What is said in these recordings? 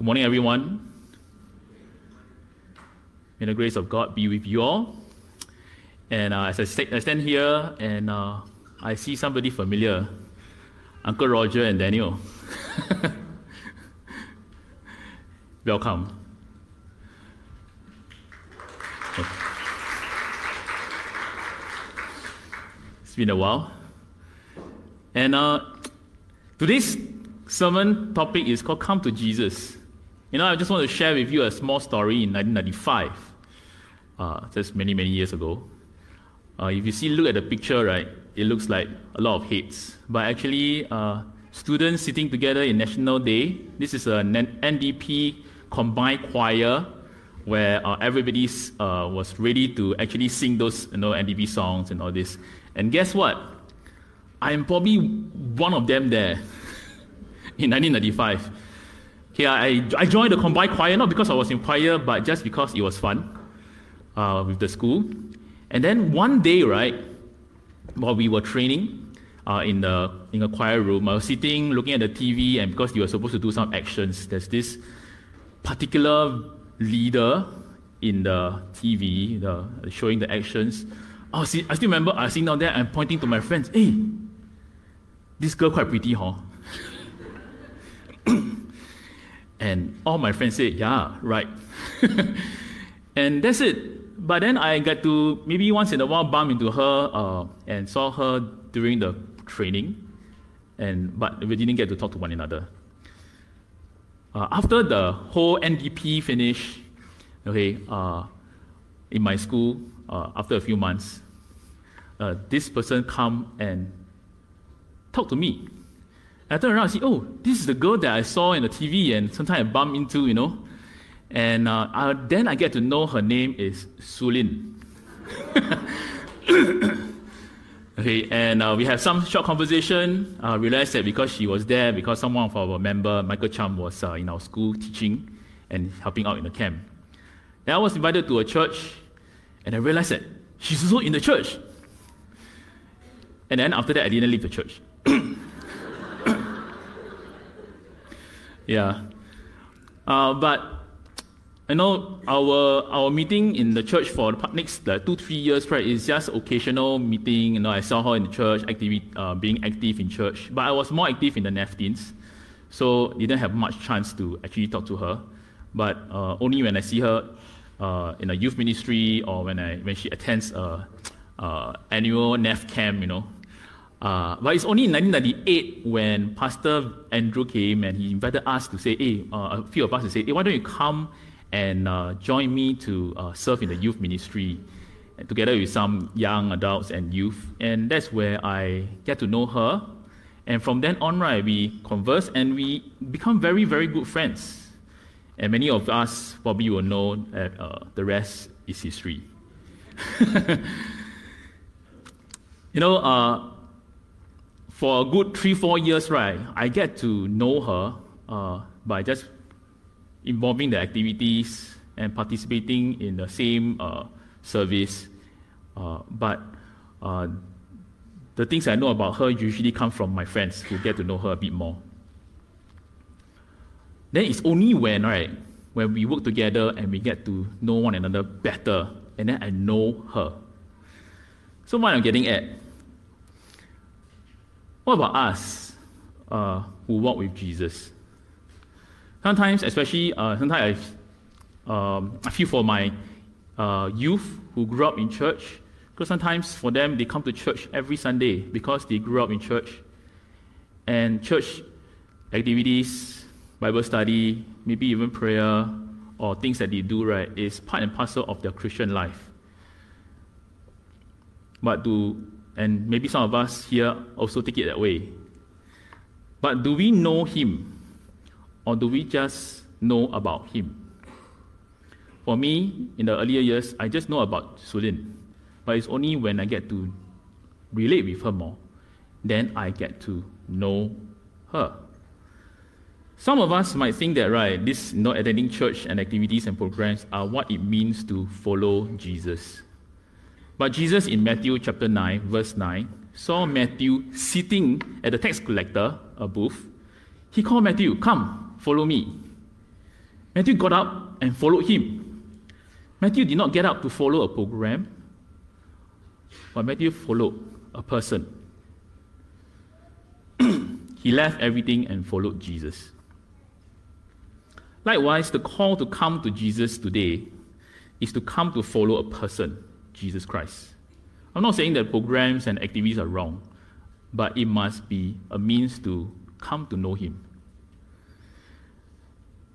Good morning, everyone. May the grace of God be with you all. And uh, as I, st- I, stand here and uh, I see somebody familiar, Uncle Roger and Daniel. Welcome. It's been a while. And uh, today's sermon topic is called Come to Jesus. You know, I just want to share with you a small story in 1995, uh, just many, many years ago. Uh, if you see, look at the picture, right, it looks like a lot of heads. But actually, uh, students sitting together in National Day, this is an NDP combined choir where uh, everybody uh, was ready to actually sing those you know, NDP songs and all this. And guess what? I am probably one of them there in 1995. Okay, I, I joined the combined choir not because I was in choir, but just because it was fun uh, with the school. And then one day, right, while we were training uh, in the in a choir room, I was sitting looking at the TV, and because you were supposed to do some actions, there's this particular leader in the TV, the, showing the actions. Oh, see, I still remember I sitting down there and pointing to my friends. Hey, this girl quite pretty, huh? And all my friends said, yeah, right. and that's it. But then I got to maybe once in a while bump into her uh, and saw her during the training, and but we didn't get to talk to one another. Uh, after the whole NDP finished, okay, uh, in my school, uh, after a few months, uh, this person come and talk to me. I turn around and see, oh, this is the girl that I saw in the TV and sometimes I bump into, you know. And uh, uh, then I get to know her name is Sulin. okay, and uh, we have some short conversation. I uh, realized that because she was there, because someone of our member, Michael Cham, was uh, in our school teaching and helping out in the camp. Then I was invited to a church, and I realized that she's also in the church. And then after that, I didn't leave the church. yeah. Uh, but you know, our our meeting in the church for the next two three years, right, is just occasional meeting. You know, I saw her in the church, active, uh, being active in church. But I was more active in the NAFTINs, so didn't have much chance to actually talk to her. But uh, only when I see her uh, in a youth ministry or when I when she attends a, a annual NAF camp, you know. Uh, but it's only in 1998 when Pastor Andrew came and he invited us to say, hey, uh, a few of us to say, hey, why don't you come and uh, joined me to uh, serve in the youth ministry together with some young adults and youth. And that's where I get to know her. And from then on, right, we converse and we become very, very good friends. And many of us probably will know that uh, the rest is history. you know, uh, for a good three, four years, right, I get to know her uh, by just involving the activities and participating in the same uh, service. Uh, but uh, the things I know about her usually come from my friends who get to know her a bit more. Then it's only when, right, when we work together and we get to know one another better, and then I know her. So, what I'm getting at, what about us uh, who walk with Jesus? Sometimes, especially, uh, sometimes I, um, I feel for my uh, youth who grew up in church, because sometimes for them, they come to church every Sunday because they grew up in church. And church activities, Bible study, maybe even prayer, or things that they do, right, is part and parcel of their Christian life. But do, and maybe some of us here also take it that way. But do we know Him? Or do we just know about him? For me, in the earlier years, I just know about Sulin. But it's only when I get to relate with her more, then I get to know her. Some of us might think that, right, this know, attending church and activities and programs are what it means to follow Jesus. But Jesus in Matthew chapter 9, verse 9, saw Matthew sitting at the tax collector, a booth. He called Matthew, Come, follow me. Matthew got up and followed him. Matthew did not get up to follow a program, but Matthew followed a person. he left everything and followed Jesus. Likewise, the call to come to Jesus today is to come to follow a person, Jesus Christ. I'm not saying that programs and activities are wrong, but it must be a means to come to know Him.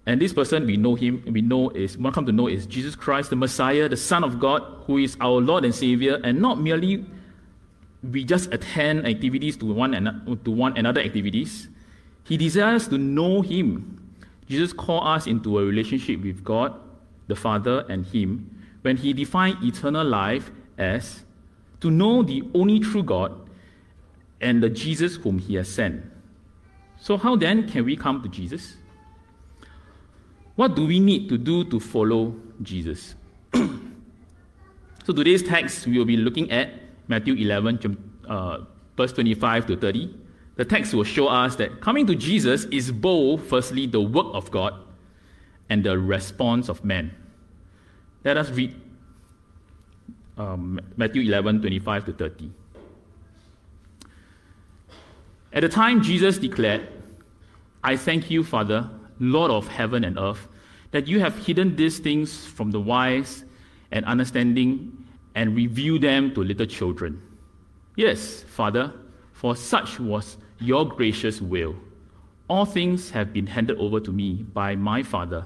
And this person we know him, we know is we come to know is Jesus Christ, the Messiah, the Son of God, who is our Lord and Savior, and not merely we just attend activities to one and to one another activities. He desires to know Him. Jesus called us into a relationship with God, the Father, and Him when He defined eternal life as to know the only true God and the Jesus whom He has sent. So, how then can we come to Jesus? What do we need to do to follow Jesus? so, today's text we will be looking at Matthew 11, uh, verse 25 to 30. The text will show us that coming to Jesus is both, firstly, the work of God and the response of man. Let us read um, Matthew 11, 25 to 30. At the time, Jesus declared, I thank you, Father, Lord of heaven and earth, that you have hidden these things from the wise and understanding and revealed them to little children. Yes, Father, for such was your gracious will. All things have been handed over to me by my Father,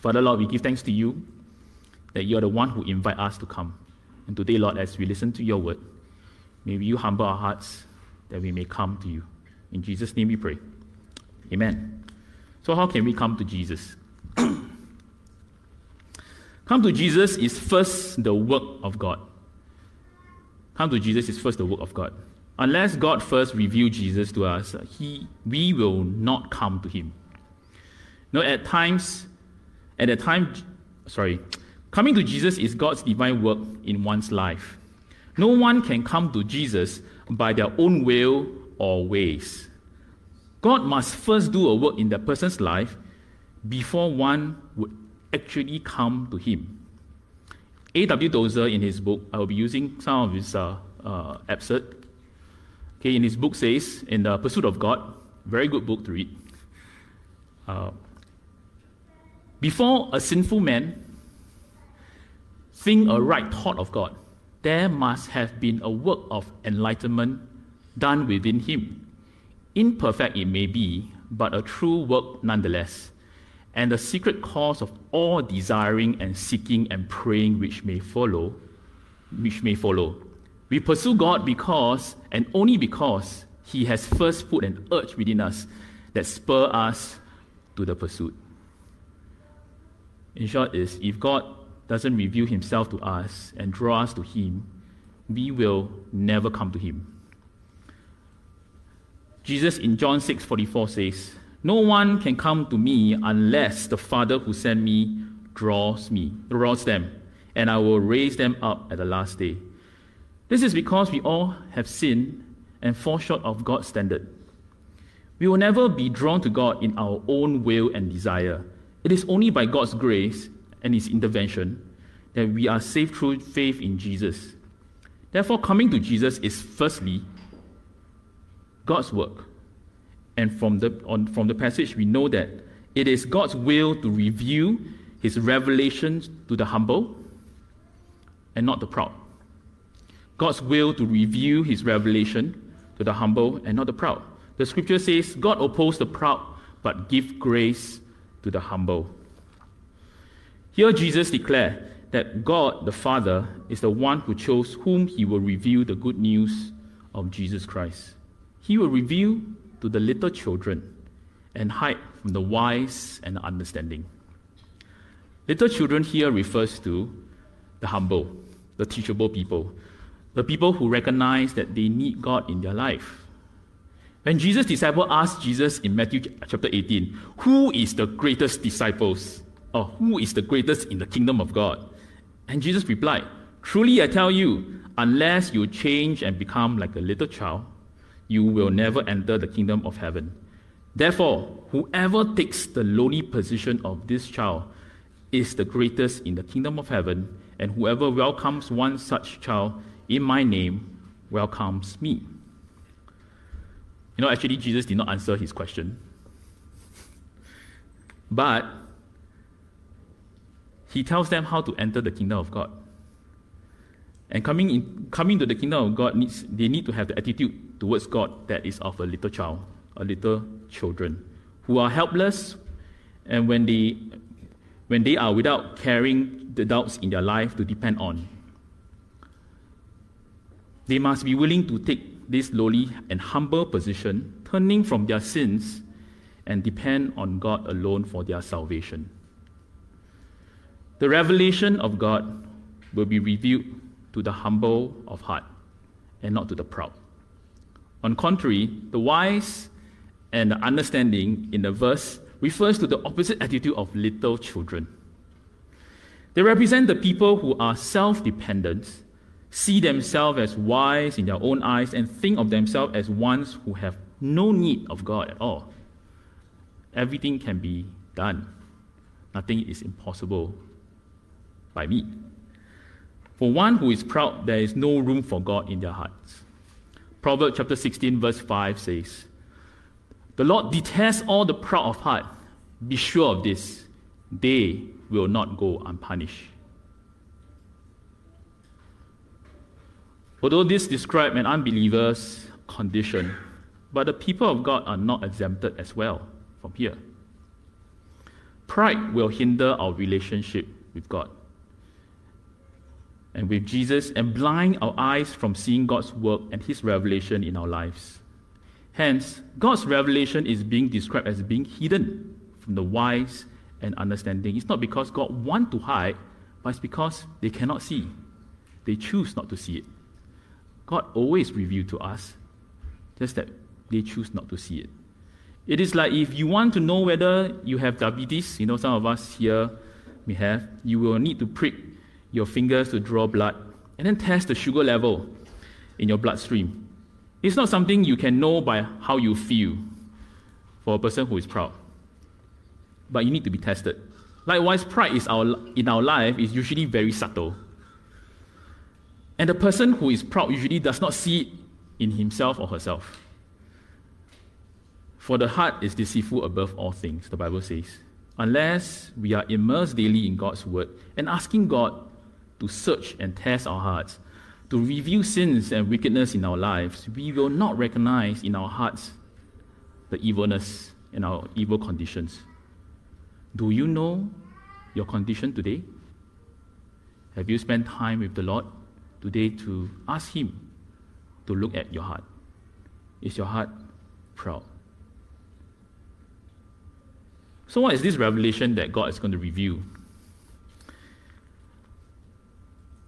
Father, Lord, we give thanks to you that you are the one who invite us to come. And today, Lord, as we listen to your word, may you humble our hearts that we may come to you. In Jesus' name we pray. Amen. So, how can we come to Jesus? come to Jesus is first the work of God. Come to Jesus is first the work of God. Unless God first revealed Jesus to us, he, we will not come to him. Know, at times, at a time, sorry, coming to Jesus is God's divine work in one's life. No one can come to Jesus by their own will or ways. God must first do a work in the person's life before one would actually come to him. A.W. Tozer, in his book, I will be using some of his uh, uh, excerpt Okay, in his book says, in the Pursuit of God, very good book to read. Uh, before a sinful man think a right thought of God, there must have been a work of enlightenment done within him. Imperfect it may be, but a true work nonetheless, and the secret cause of all desiring and seeking and praying which may follow, which may follow. We pursue God because, and only because, He has first put an urge within us that spur us to the pursuit. In short, is if God doesn't reveal Himself to us and draw us to Him, we will never come to Him. Jesus in John 6:44 says, "No one can come to me unless the Father who sent me draws me, draws them, and I will raise them up at the last day." This is because we all have sinned and fall short of God's standard. We will never be drawn to God in our own will and desire. It is only by God's grace and His intervention that we are saved through faith in Jesus. Therefore, coming to Jesus is firstly God's work. And from the, on, from the passage, we know that it is God's will to reveal His revelations to the humble and not the proud. God's will to reveal his revelation to the humble and not the proud. The scripture says, God opposes the proud, but give grace to the humble. Here Jesus declared that God the Father is the one who chose whom he will reveal the good news of Jesus Christ. He will reveal to the little children, and hide from the wise and understanding. Little children here refers to the humble, the teachable people, the people who recognize that they need God in their life. When Jesus' disciple asked Jesus in Matthew chapter 18, who is the greatest disciples? Or who is the greatest in the kingdom of God? And Jesus replied, Truly I tell you, unless you change and become like a little child, you will never enter the kingdom of heaven. Therefore, whoever takes the lowly position of this child is the greatest in the kingdom of heaven, and whoever welcomes one such child in my name welcomes me. You know, actually, Jesus did not answer his question. But he tells them how to enter the kingdom of God. And coming, in, coming to the kingdom of God, needs, they need to have the attitude towards God that is of a little child, a little children, who are helpless, and when they, when they are without carrying the doubts in their life to depend on. They must be willing to take this lowly and humble position, turning from their sins and depend on God alone for their salvation. The revelation of God will be revealed to the humble of heart and not to the proud. On contrary, the wise and the understanding in the verse refers to the opposite attitude of little children. They represent the people who are self dependent see themselves as wise in their own eyes, and think of themselves as ones who have no need of God at all. Everything can be done, nothing is impossible by me. For one who is proud, there is no room for God in their hearts. Proverbs chapter 16, verse 5 says, The Lord detests all the proud of heart. Be sure of this, they will not go unpunished. Although this describes an unbeliever's condition, but the people of God are not exempted as well from here. Pride will hinder our relationship with God and with Jesus and blind our eyes from seeing God's work and His revelation in our lives. Hence, God's revelation is being described as being hidden from the wise and understanding. It's not because God wants to hide, but it's because they cannot see. They choose not to see it. God always revealed to us, just that they choose not to see it. It is like if you want to know whether you have diabetes, you know, some of us here may have, you will need to prick your fingers to draw blood and then test the sugar level in your bloodstream. It's not something you can know by how you feel for a person who is proud, but you need to be tested. Likewise, pride is our, in our life is usually very subtle. And the person who is proud usually does not see it in himself or herself. For the heart is deceitful above all things, the Bible says. Unless we are immersed daily in God's word and asking God to search and test our hearts, to reveal sins and wickedness in our lives, we will not recognize in our hearts the evilness and our evil conditions. Do you know your condition today? Have you spent time with the Lord? Today to ask Him to look at your heart. Is your heart proud? So, what is this revelation that God is going to reveal?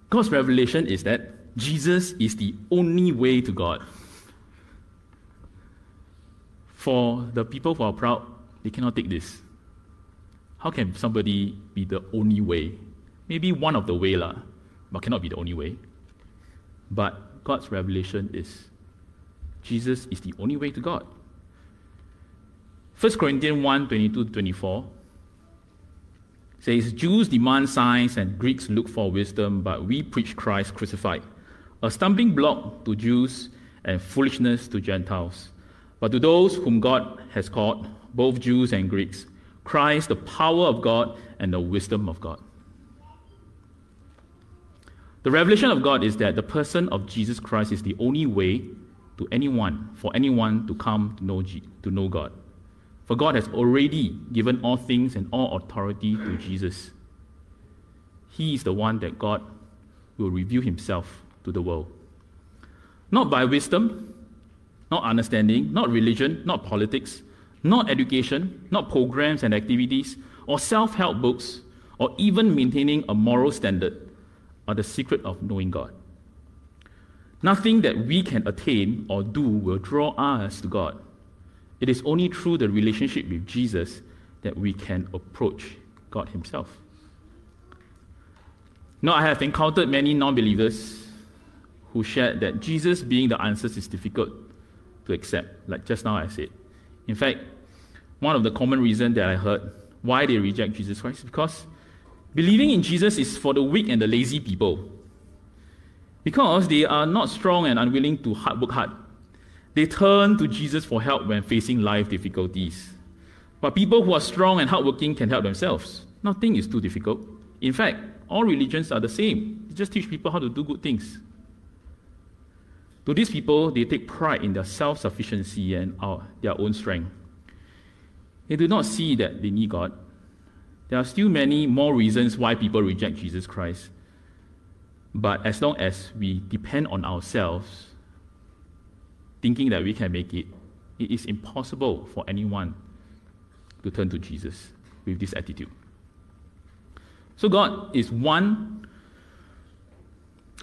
God's revelation is that Jesus is the only way to God. For the people who are proud, they cannot take this. How can somebody be the only way? Maybe one of the way, lah, but cannot be the only way. But God's revelation is Jesus is the only way to God. 1 Corinthians 1 22 24 says, Jews demand signs and Greeks look for wisdom, but we preach Christ crucified, a stumbling block to Jews and foolishness to Gentiles. But to those whom God has called, both Jews and Greeks, Christ, the power of God and the wisdom of God. The revelation of God is that the person of Jesus Christ is the only way to anyone, for anyone to come to know, to know God. For God has already given all things and all authority to Jesus. He is the one that God will reveal himself to the world. Not by wisdom, not understanding, not religion, not politics, not education, not programs and activities, or self help books, or even maintaining a moral standard are the secret of knowing God. Nothing that we can attain or do will draw us to God. It is only through the relationship with Jesus that we can approach God Himself. Now, I have encountered many non believers who shared that Jesus being the answer is difficult to accept, like just now I said. In fact, one of the common reasons that I heard why they reject Jesus Christ is because believing in Jesus is for the weak and the lazy people. Because they are not strong and unwilling to hard work hard. They turn to Jesus for help when facing life difficulties. But people who are strong and hardworking can help themselves. Nothing is too difficult. In fact, all religions are the same. They just teach people how to do good things. To these people, they take pride in their self sufficiency and uh, their own strength. They do not see that they need God. There are still many more reasons why people reject Jesus Christ. But as long as we depend on ourselves, thinking that we can make it, it is impossible for anyone to turn to Jesus with this attitude. So God is one.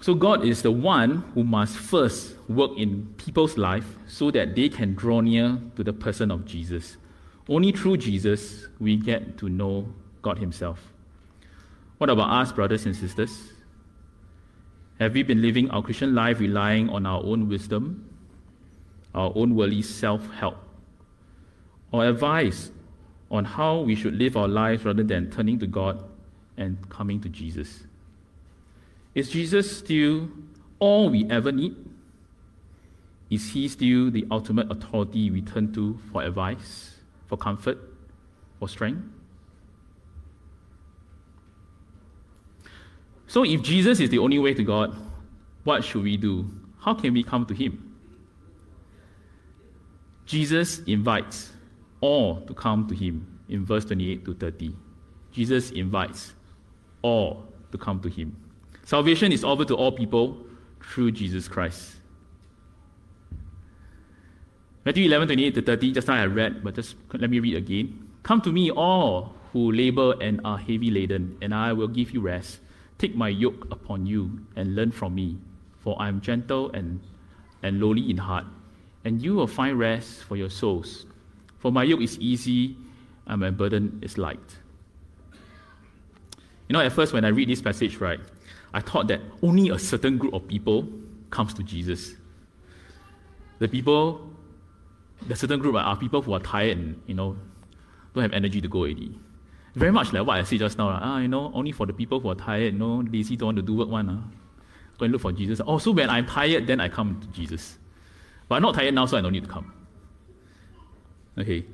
So God is the one who must first work in people's life so that they can draw near to the person of Jesus. Only through Jesus we get to know God Himself. What about us, brothers and sisters? Have we been living our Christian life relying on our own wisdom, our own worldly self help, or advice on how we should live our lives rather than turning to God and coming to Jesus? Is Jesus still all we ever need? Is He still the ultimate authority we turn to for advice? for comfort, for strength. So, if Jesus is the only way to God, what should we do? How can we come to Him? Jesus invites all to come to Him in verse 28 to 30. Jesus invites all to come to Him. Salvation is offered to all people through Jesus Christ. Matthew 11, 28 to 30, just now I read, but just let me read again. Come to me, all who labor and are heavy laden, and I will give you rest. Take my yoke upon you and learn from me, for I am gentle and, and lowly in heart, and you will find rest for your souls. For my yoke is easy and my burden is light. You know, at first when I read this passage, right, I thought that only a certain group of people comes to Jesus. The people the certain group are people who are tired and you know don't have energy to go already. Very much like what I said just now. Ah, you know, only for the people who are tired, you know, lazy, don't want to do work one. Ah. Go and look for Jesus. Oh, so when I'm tired, then I come to Jesus. But I'm not tired now, so I don't need to come. Okay.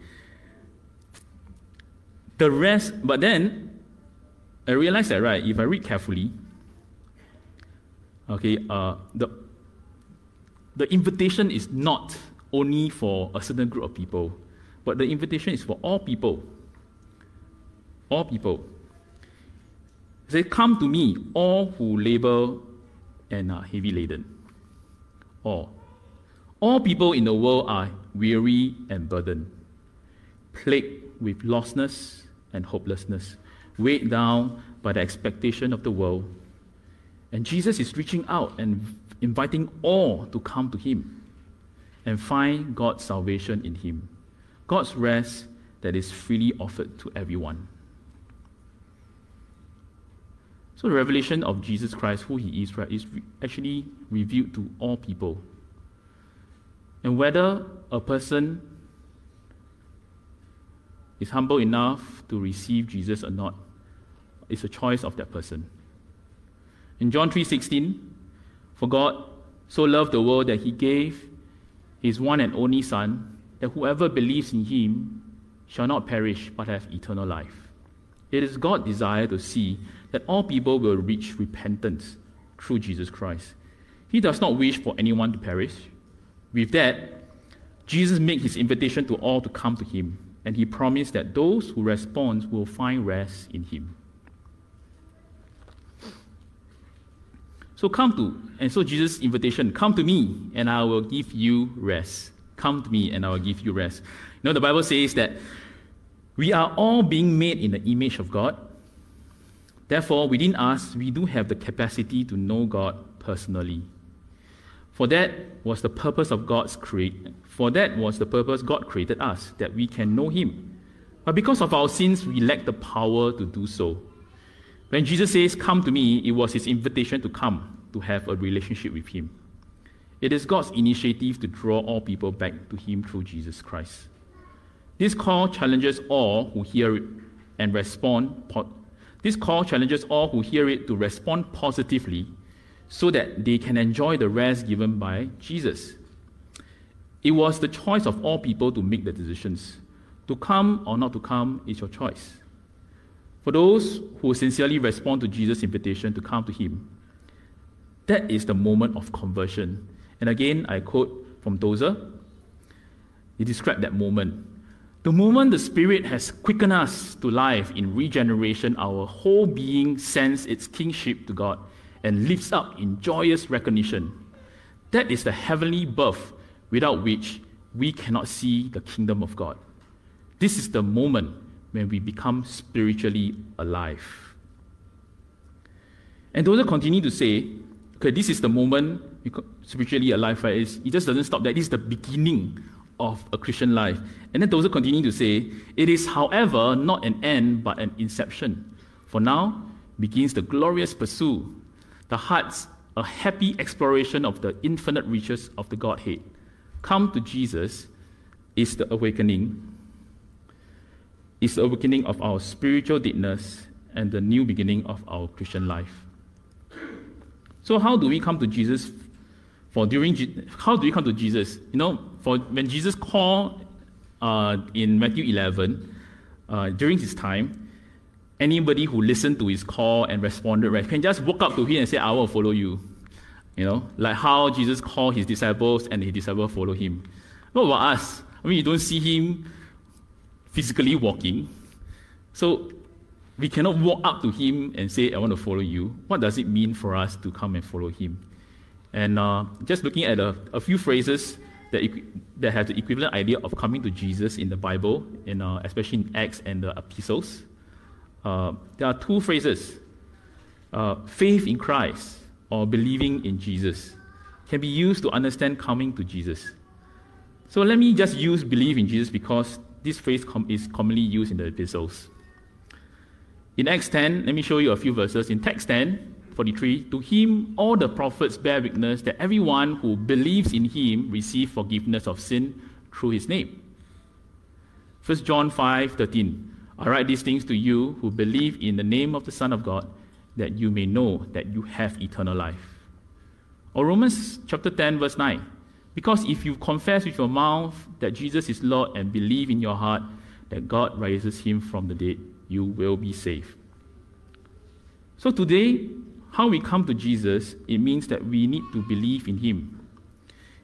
The rest, but then I realized that right, if I read carefully, okay, uh, the the invitation is not only for a certain group of people, but the invitation is for all people. All people. Say, Come to me, all who labor and are heavy laden. All. All people in the world are weary and burdened, plagued with lostness and hopelessness, weighed down by the expectation of the world. And Jesus is reaching out and inviting all to come to Him and find God's salvation in Him, God's rest that is freely offered to everyone. So the revelation of Jesus Christ, who He is, right, is actually revealed to all people. And whether a person is humble enough to receive Jesus or not is a choice of that person. In John 3:16, for God so loved the world that he gave his one and only Son, that whoever believes in him shall not perish but have eternal life. It is God's desire to see that all people will reach repentance through Jesus Christ. He does not wish for anyone to perish. With that, Jesus made his invitation to all to come to him, and he promised that those who respond will find rest in him. So come to, and so Jesus' invitation, come to me, and I will give you rest. Come to me, and I will give you rest. You know, the Bible says that we are all being made in the image of God. Therefore, within us, we do have the capacity to know God personally. For that was the purpose of God's create. For that was the purpose God created us, that we can know Him. But because of our sins, we lack the power to do so. When Jesus says, Come to me, it was his invitation to come, to have a relationship with him. It is God's initiative to draw all people back to him through Jesus Christ. This call challenges all who hear it and respond. This call challenges all who hear it to respond positively so that they can enjoy the rest given by Jesus. It was the choice of all people to make the decisions. To come or not to come is your choice. For those who sincerely respond to Jesus' invitation to come to Him, that is the moment of conversion. And again, I quote from Tozer. He described that moment. The moment the Spirit has quickened us to life in regeneration, our whole being sends its kingship to God and lifts up in joyous recognition. That is the heavenly birth without which we cannot see the kingdom of God. This is the moment when we become spiritually alive. And Tozer continue to say, okay, this is the moment spiritually alive, right? It just doesn't stop there. This is the beginning of a Christian life. And then Tozer continue to say, it is, however, not an end, but an inception. For now begins the glorious pursuit, the heart's a happy exploration of the infinite riches of the Godhead. Come to Jesus is the awakening is the awakening of our spiritual deadness and the new beginning of our Christian life. So, how do we come to Jesus? For during how do we come to Jesus? You know, for when Jesus called uh, in Matthew 11, uh, during his time, anybody who listened to his call and responded right can just walk up to him and say, "I will follow you." You know, like how Jesus called his disciples and his disciples follow him. What about us? I mean, you don't see him physically walking. So we cannot walk up to him and say, I want to follow you. What does it mean for us to come and follow him? And uh, just looking at a, a few phrases that, that have the equivalent idea of coming to Jesus in the Bible, in, uh, especially in Acts and the epistles, uh, there are two phrases uh, faith in Christ or believing in Jesus can be used to understand coming to Jesus. So let me just use believe in Jesus because this phrase com- is commonly used in the epistles. In Acts 10, let me show you a few verses. In Acts 10, 43, to him all the prophets bear witness that everyone who believes in him receives forgiveness of sin through his name. 1 John 5, 13, I write these things to you who believe in the name of the Son of God, that you may know that you have eternal life. Or Romans chapter 10, verse 9, because if you confess with your mouth that Jesus is Lord and believe in your heart that God raises him from the dead, you will be saved. So today, how we come to Jesus, it means that we need to believe in him,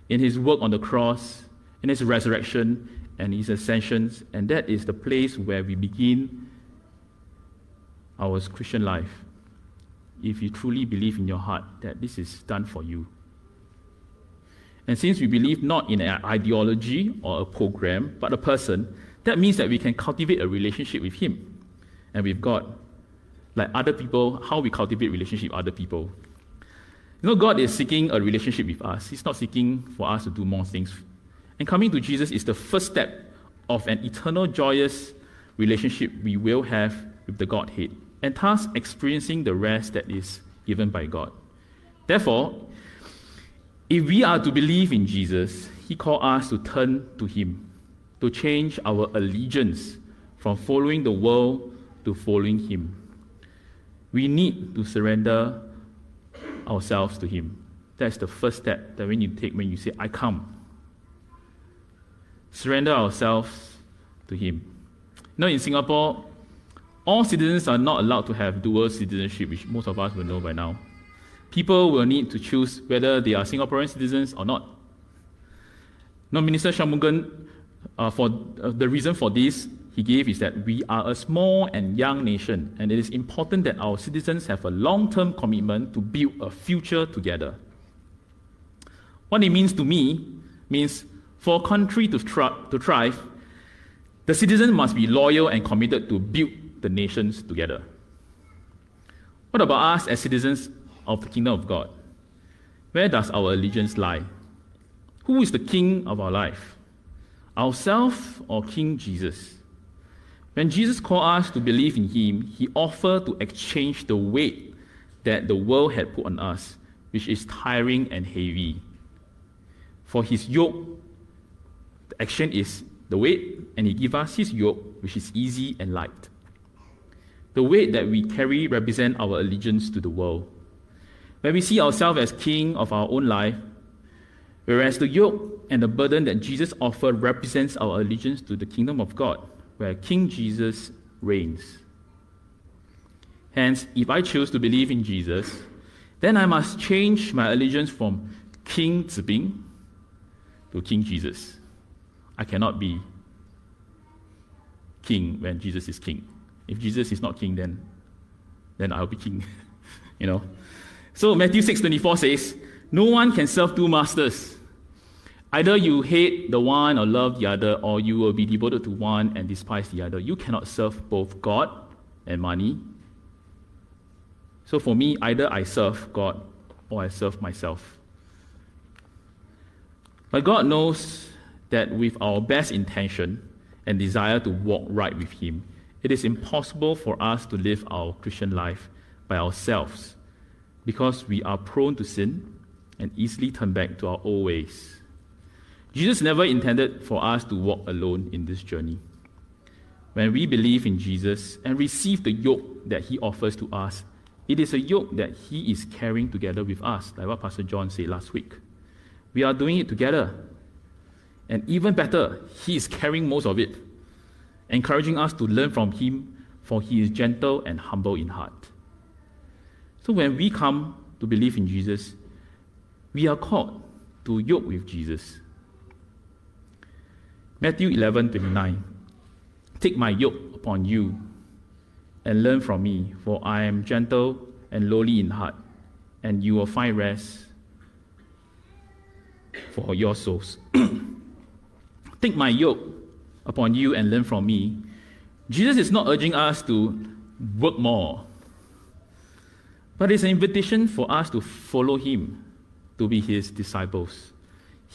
in his work on the cross, in his resurrection, and his ascensions, and that is the place where we begin our Christian life. If you truly believe in your heart that this is done for you. And since we believe not in an ideology or a program, but a person, that means that we can cultivate a relationship with Him and with God. Like other people, how we cultivate relationship with other people. You know, God is seeking a relationship with us. He's not seeking for us to do more things. And coming to Jesus is the first step of an eternal, joyous relationship we will have with the Godhead, and thus experiencing the rest that is given by God. Therefore, if we are to believe in Jesus, He called us to turn to Him, to change our allegiance from following the world to following Him. We need to surrender ourselves to Him. That's the first step that need to take when you say, I come. Surrender ourselves to Him. You know, in Singapore, all citizens are not allowed to have dual citizenship, which most of us will know by now people will need to choose whether they are Singaporean citizens or not. Now, Minister Shanmugam, uh, for uh, the reason for this he gave is that we are a small and young nation, and it is important that our citizens have a long-term commitment to build a future together. What it means to me means For a country to, to thrive, the citizens must be loyal and committed to build the nations together. What about us as citizens of the kingdom of God? Where does our allegiance lie? Who is the king of our life? Ourselves or King Jesus? When Jesus called us to believe in him, he offered to exchange the weight that the world had put on us, which is tiring and heavy. For his yoke, the action is the weight, and he gave us his yoke, which is easy and light. The weight that we carry represents our allegiance to the world. When we see ourselves as king of our own life, whereas the yoke and the burden that Jesus offered represents our allegiance to the kingdom of God, where King Jesus reigns. Hence, if I choose to believe in Jesus, then I must change my allegiance from King Zibing to King Jesus. I cannot be king when Jesus is king. If Jesus is not king, then, then I'll be king. you know? So Matthew 6.24 says, No one can serve two masters. Either you hate the one or love the other, or you will be devoted to one and despise the other. You cannot serve both God and money. So for me, either I serve God or I serve myself. But God knows that with our best intention and desire to walk right with Him, it is impossible for us to live our Christian life by ourselves because we are prone to sin and easily turn back to our old ways. Jesus never intended for us to walk alone in this journey. When we believe in Jesus and receive the yoke that He offers to us, it is a yoke that He is carrying together with us, like what Pastor John said last week. We are doing it together. And even better, He is carrying most of it, encouraging us to learn from Him, for He is gentle and humble in heart. So when we come to believe in Jesus, we are called to yoke with Jesus. Matthew 11 29. Take my yoke upon you and learn from me, for I am gentle and lowly in heart, and you will find rest for your souls. Take my yoke upon you and learn from me. Jesus is not urging us to work more, but it's an invitation for us to follow him, to be his disciples.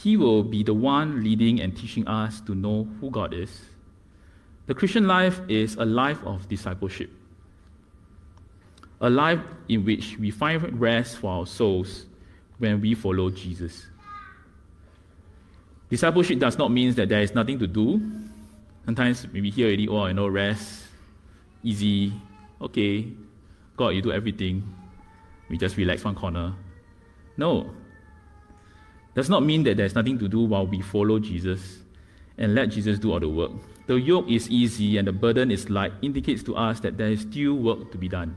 He will be the one leading and teaching us to know who God is. The Christian life is a life of discipleship a life in which we find rest for our souls when we follow Jesus. Discipleship does not mean that there is nothing to do. Sometimes we hear already, oh, you know, rest, easy, okay, God, you do everything. We just relax one corner. No. Does not mean that there's nothing to do while we follow Jesus and let Jesus do all the work. The yoke is easy and the burden is light indicates to us that there is still work to be done.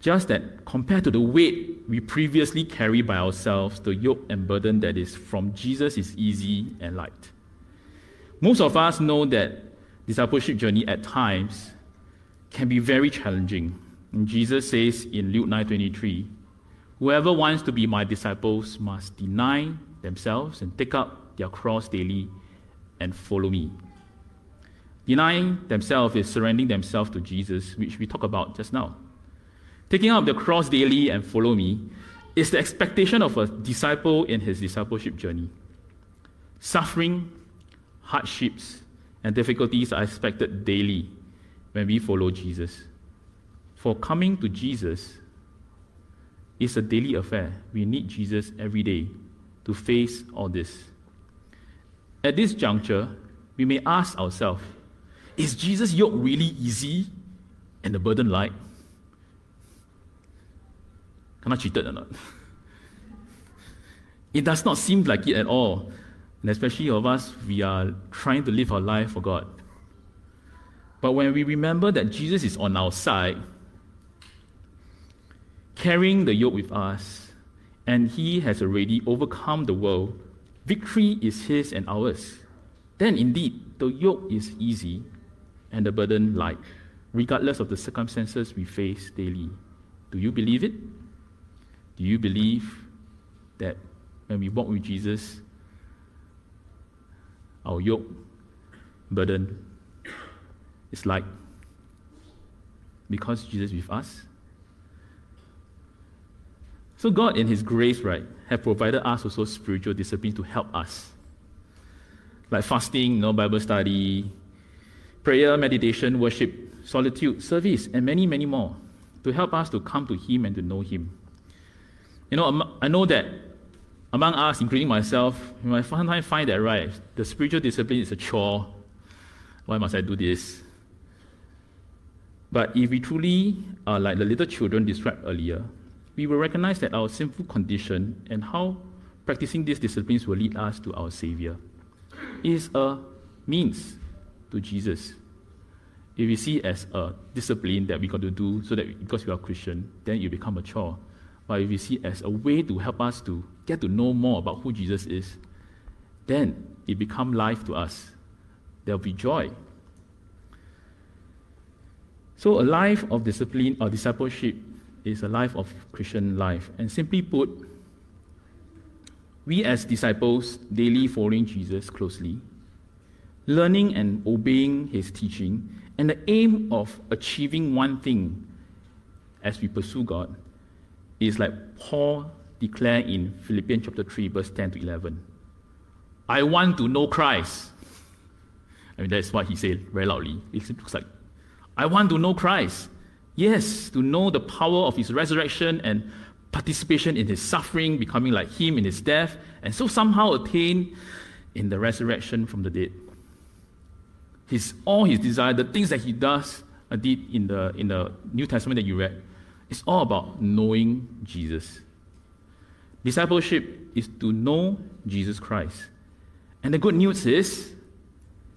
Just that compared to the weight we previously carried by ourselves, the yoke and burden that is from Jesus is easy and light. Most of us know that discipleship journey at times can be very challenging. And Jesus says in Luke 9:23, "Whoever wants to be my disciples must deny themselves and take up their cross daily and follow me." Denying themselves is surrendering themselves to Jesus, which we talked about just now. Taking up the cross daily and follow me is the expectation of a disciple in his discipleship journey. Suffering, hardships, and difficulties are expected daily when we follow Jesus. For coming to Jesus is a daily affair. We need Jesus every day to face all this. At this juncture, we may ask ourselves Is Jesus' yoke really easy and the burden light? Am I cheated or not? It does not seem like it at all. And especially of us, we are trying to live our life for God. But when we remember that Jesus is on our side, carrying the yoke with us, and he has already overcome the world, victory is his and ours. Then indeed, the yoke is easy and the burden light, regardless of the circumstances we face daily. Do you believe it? Do you believe that when we walk with Jesus, our yoke burden is light. Because Jesus is with us. So God in His grace, right, have provided us also spiritual discipline to help us. Like fasting, you know, Bible study, prayer, meditation, worship, solitude, service, and many, many more to help us to come to Him and to know Him. You know, I know that among us, including myself, you might sometimes find that, right, the spiritual discipline is a chore. Why must I do this? But if we truly are like the little children described earlier, we will recognize that our sinful condition and how practicing these disciplines will lead us to our Savior is a means to Jesus. If we see as a discipline that we got to do so that because we are Christian, then you become a chore. But if we see as a way to help us to get to know more about who Jesus is, then it become life to us. There'll be joy. So a life of discipline or discipleship is a life of Christian life. And simply put, we as disciples, daily following Jesus closely, learning and obeying his teaching, and the aim of achieving one thing as we pursue God is like Paul declared in Philippians chapter 3, verse 10 to 11. I want to know Christ. I mean, that's what he said very loudly. It looks like, I want to know Christ Yes, to know the power of his resurrection and participation in his suffering, becoming like him in his death, and so somehow attain in the resurrection from the dead. His, all his desire, the things that he does, uh, did in the, in the New Testament that you read, it's all about knowing Jesus. Discipleship is to know Jesus Christ. And the good news is,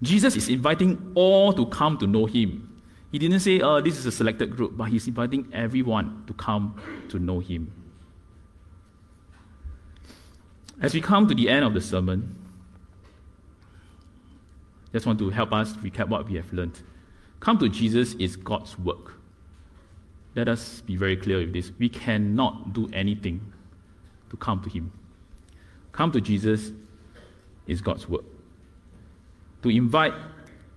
Jesus is inviting all to come to know him. He didn't say, oh, this is a selected group, but he's inviting everyone to come to know him. As we come to the end of the sermon, just want to help us recap what we have learned. Come to Jesus is God's work. Let us be very clear with this. We cannot do anything to come to Him. Come to Jesus is God's work. To invite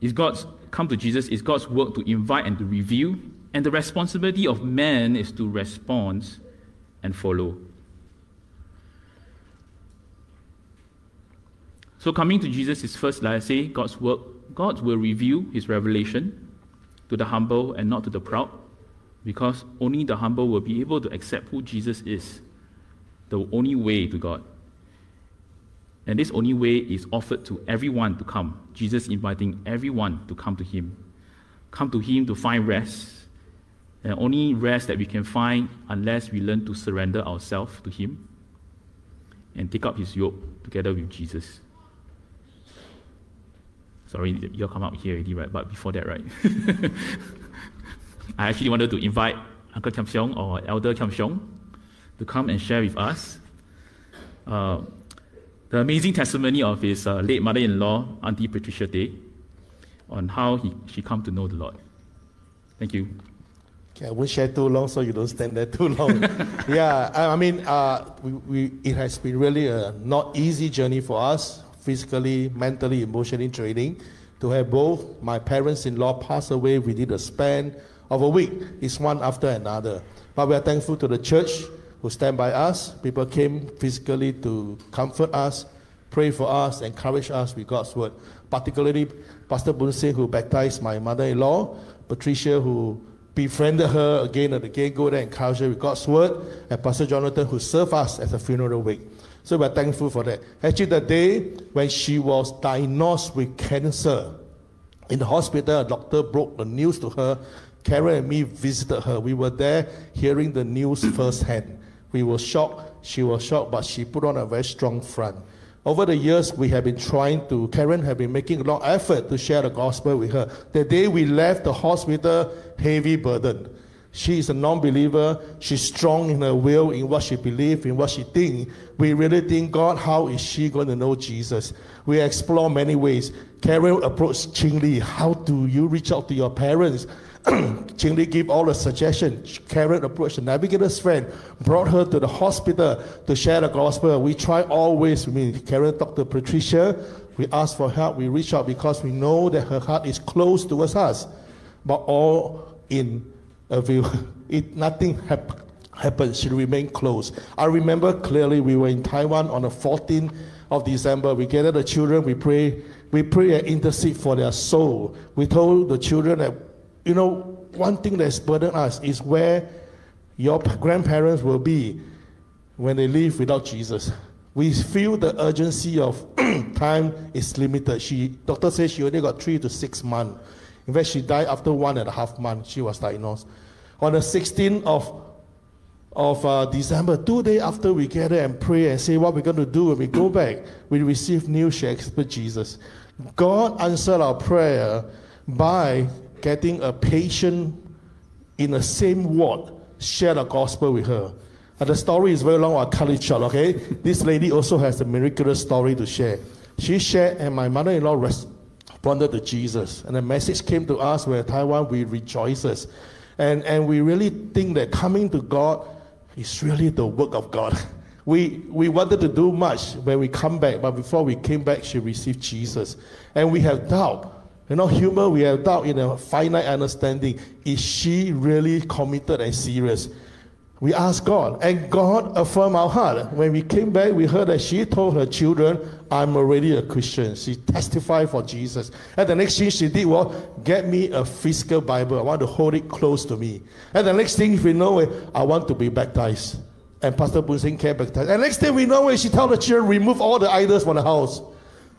is God's come to Jesus is God's work to invite and to reveal, and the responsibility of man is to respond and follow. So coming to Jesus is first, like I say, God's work. God will reveal his revelation to the humble and not to the proud, because only the humble will be able to accept who Jesus is, the only way to God. And this only way is offered to everyone to come. Jesus inviting everyone to come to Him. Come to Him to find rest. And only rest that we can find unless we learn to surrender ourselves to Him and take up His yoke together with Jesus. Sorry, you'll come out here already, right? But before that, right? I actually wanted to invite Uncle Kiam Siong or Elder Kiam Siong to come and share with us. Uh, the amazing testimony of his uh, late mother-in-law, Auntie Patricia Day, on how he, she come to know the Lord. Thank you. Okay, I won't share too long so you don't stand there too long. yeah, I, I mean, uh, we, we, it has been really a not easy journey for us, physically, mentally, emotionally training. To have both my parents-in-law pass away within a span of a week it's one after another. But we are thankful to the church who stand by us. People came physically to comfort us, pray for us, encourage us with God's word. Particularly Pastor Bunse, who baptized my mother-in-law, Patricia, who befriended her again and again, go there and encourage her with God's word, and Pastor Jonathan, who served us as a funeral wake. So we're thankful for that. Actually, the day when she was diagnosed with cancer in the hospital, a doctor broke the news to her. Karen and me visited her. We were there hearing the news firsthand. We were shocked. She was shocked, but she put on a very strong front. Over the years, we have been trying to, Karen have been making a lot of effort to share the gospel with her. The day we left the hospital, heavy burden. She is a non-believer. She's strong in her will, in what she believes, in what she thinks. We really think, God, how is she going to know Jesus? We explore many ways. Karen approached Ching Lee. How do you reach out to your parents? Ching Lee gave all the suggestions. Karen approached the navigator's friend, brought her to the hospital to share the gospel. We try always, I mean, Karen talked to Patricia, We ask for help. We reach out because we know that her heart is close towards us, but all in a view. It, nothing hap- happened. She remained close. I remember clearly we were in Taiwan on the 14th of December. We gathered the children. We pray. We pray and intercede for their soul. We told the children that, you know, one thing that's burdened us is where your grandparents will be when they live without Jesus. We feel the urgency of time is limited. She, doctor says she only got three to six months. In fact, she died after one and a half months. She was diagnosed on the 16th of of uh, December, two days after we gather and pray and say what we're going to do when we go back, we receive news she accepted Jesus. God answered our prayer by getting a patient in the same ward share the gospel with her. And the story is very long, I'll cut it short, okay? this lady also has a miraculous story to share. She shared, and my mother in law responded to Jesus. And the message came to us where Taiwan, we rejoices. And, and we really think that coming to God is really the work of God. We, we wanted to do much when we come back, but before we came back, she received Jesus. And we have doubt. You know, human, we have doubt in a finite understanding. Is she really committed and serious? We asked God, and God affirmed our heart. When we came back, we heard that she told her children, I'm already a Christian. She testified for Jesus. And the next thing she did was, get me a physical Bible. I want to hold it close to me. And the next thing we know it, I want to be baptized. And Pastor Bunsing came baptized. And next thing we know it, she told the children, remove all the idols from the house.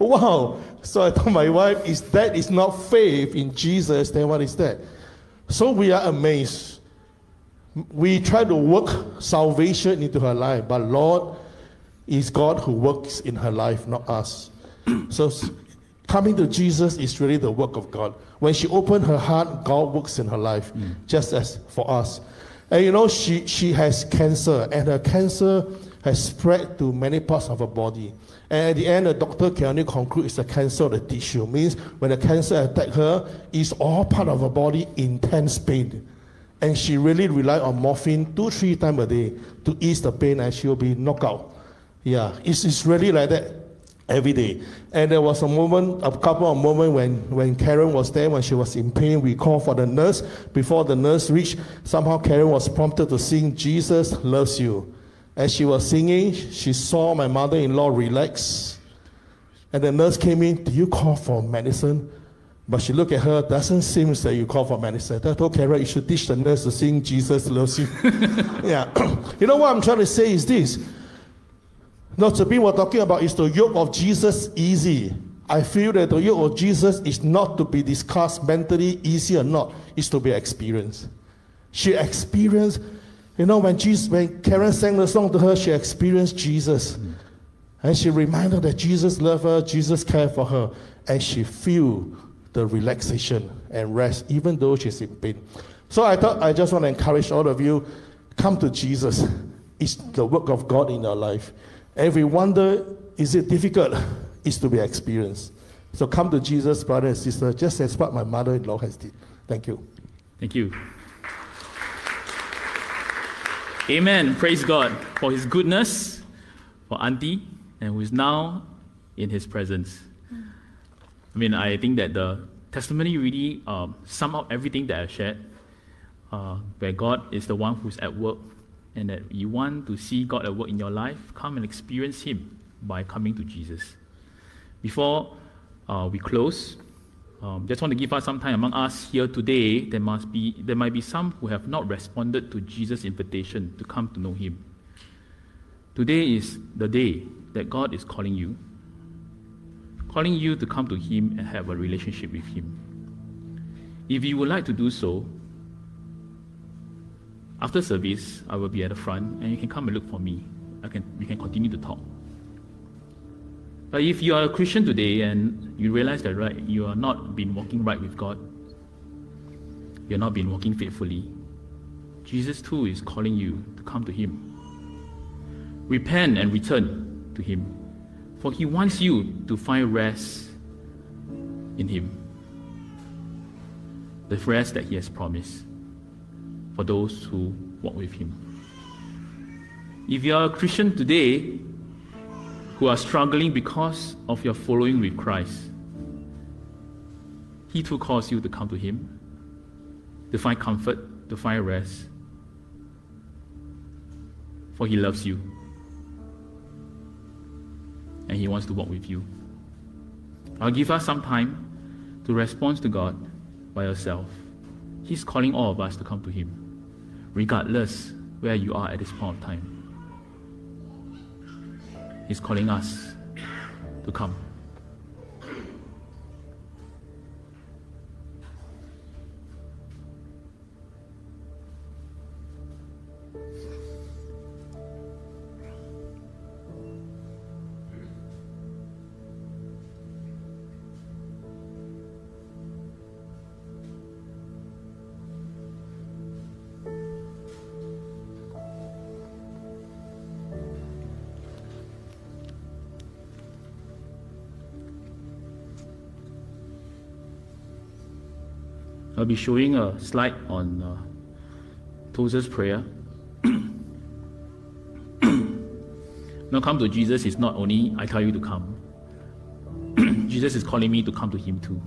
Wow. So I told my wife, is that is not faith in Jesus, then what is that? So we are amazed we try to work salvation into her life, but Lord is God who works in her life, not us. so coming to Jesus is really the work of God. When she opened her heart, God works in her life, mm. just as for us. And you know, she, she has cancer, and her cancer has spread to many parts of her body. And at the end, the doctor can only conclude it's a cancer of the tissue. Means when the cancer attacked her, it's all part of her body, intense pain. And she really relied on morphine two, three times a day to ease the pain and she'll be knocked out. Yeah, it's, it's really like that every day. And there was a moment, a couple of moments when, when Karen was there, when she was in pain, we called for the nurse. Before the nurse reached, somehow Karen was prompted to sing, Jesus loves you. As she was singing, she saw my mother-in-law relax. And the nurse came in, do you call for medicine? But she looked at her, doesn't seem that you call for medicine. I told Karen, you should teach the nurse to sing Jesus loves you. yeah. you know what I'm trying to say is this. Not to be we're talking about is the yoke of Jesus easy. I feel that the yoke of Jesus is not to be discussed mentally easy or not, it's to be experienced. She experienced, you know, when Jesus when Karen sang the song to her, she experienced Jesus. And she reminded that Jesus loved her, Jesus cared for her, and she feel the relaxation and rest, even though she's in pain. So I thought I just want to encourage all of you come to Jesus. It's the work of God in your life. Every wonder, is it difficult? It's to be experienced. So come to Jesus, brother and sister, just as what my mother in law has did. Thank you. Thank you. Amen. Praise God for his goodness, for Auntie, and who is now in his presence. I mean, I think that the testimony really um, sum up everything that I shared, uh, where God is the one who's at work, and that you want to see God at work in your life, come and experience Him by coming to Jesus. Before uh, we close, um, just want to give us some time among us here today. There must be there might be some who have not responded to Jesus' invitation to come to know Him. Today is the day that God is calling you calling you to come to Him and have a relationship with Him. If you would like to do so, after service, I will be at the front and you can come and look for me. I can, we can continue to talk. But if you are a Christian today and you realize that right, you are not been walking right with God, you are not been walking faithfully, Jesus too is calling you to come to Him. Repent and return to Him. For he wants you to find rest in him. The rest that he has promised for those who walk with him. If you are a Christian today who are struggling because of your following with Christ, He too calls you to come to Him, to find comfort, to find rest, for He loves you and He wants to walk with you. I'll give us some time to respond to God by yourself. He's calling all of us to come to Him, regardless where you are at this point of time. He's calling us to come. I'll be showing a slide on uh, prayer. now, come to Jesus is not only I tell you to come. Jesus is calling me to come to Him too,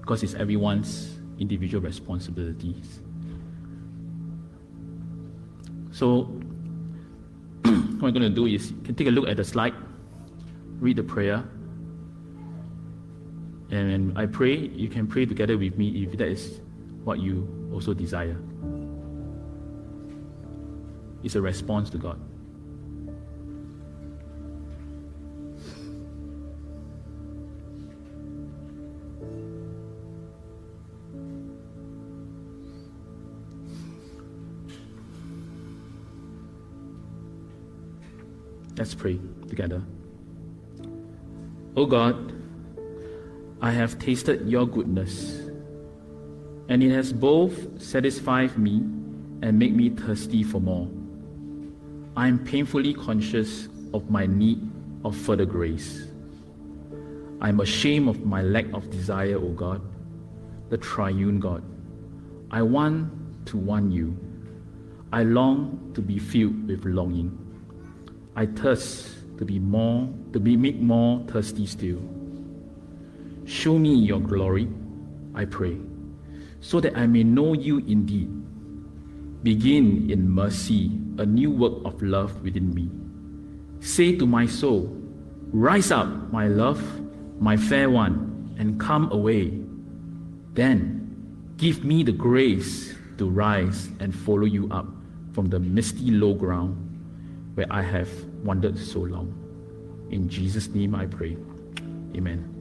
because it's everyone's individual responsibilities. So, what I'm going to do is you can take a look at the slide, read the prayer, and I pray, you can pray together with me if that is what you also desire. It's a response to God. Let's pray together. Oh God, I have tasted your goodness, and it has both satisfied me and made me thirsty for more. I am painfully conscious of my need of further grace. I am ashamed of my lack of desire, O God, the triune God. I want to want you. I long to be filled with longing. I thirst to be more, to be made more thirsty still. Show me your glory, I pray, so that I may know you indeed. Begin in mercy a new work of love within me. Say to my soul, Rise up, my love, my fair one, and come away. Then give me the grace to rise and follow you up from the misty low ground where I have wandered so long. In Jesus' name I pray. Amen.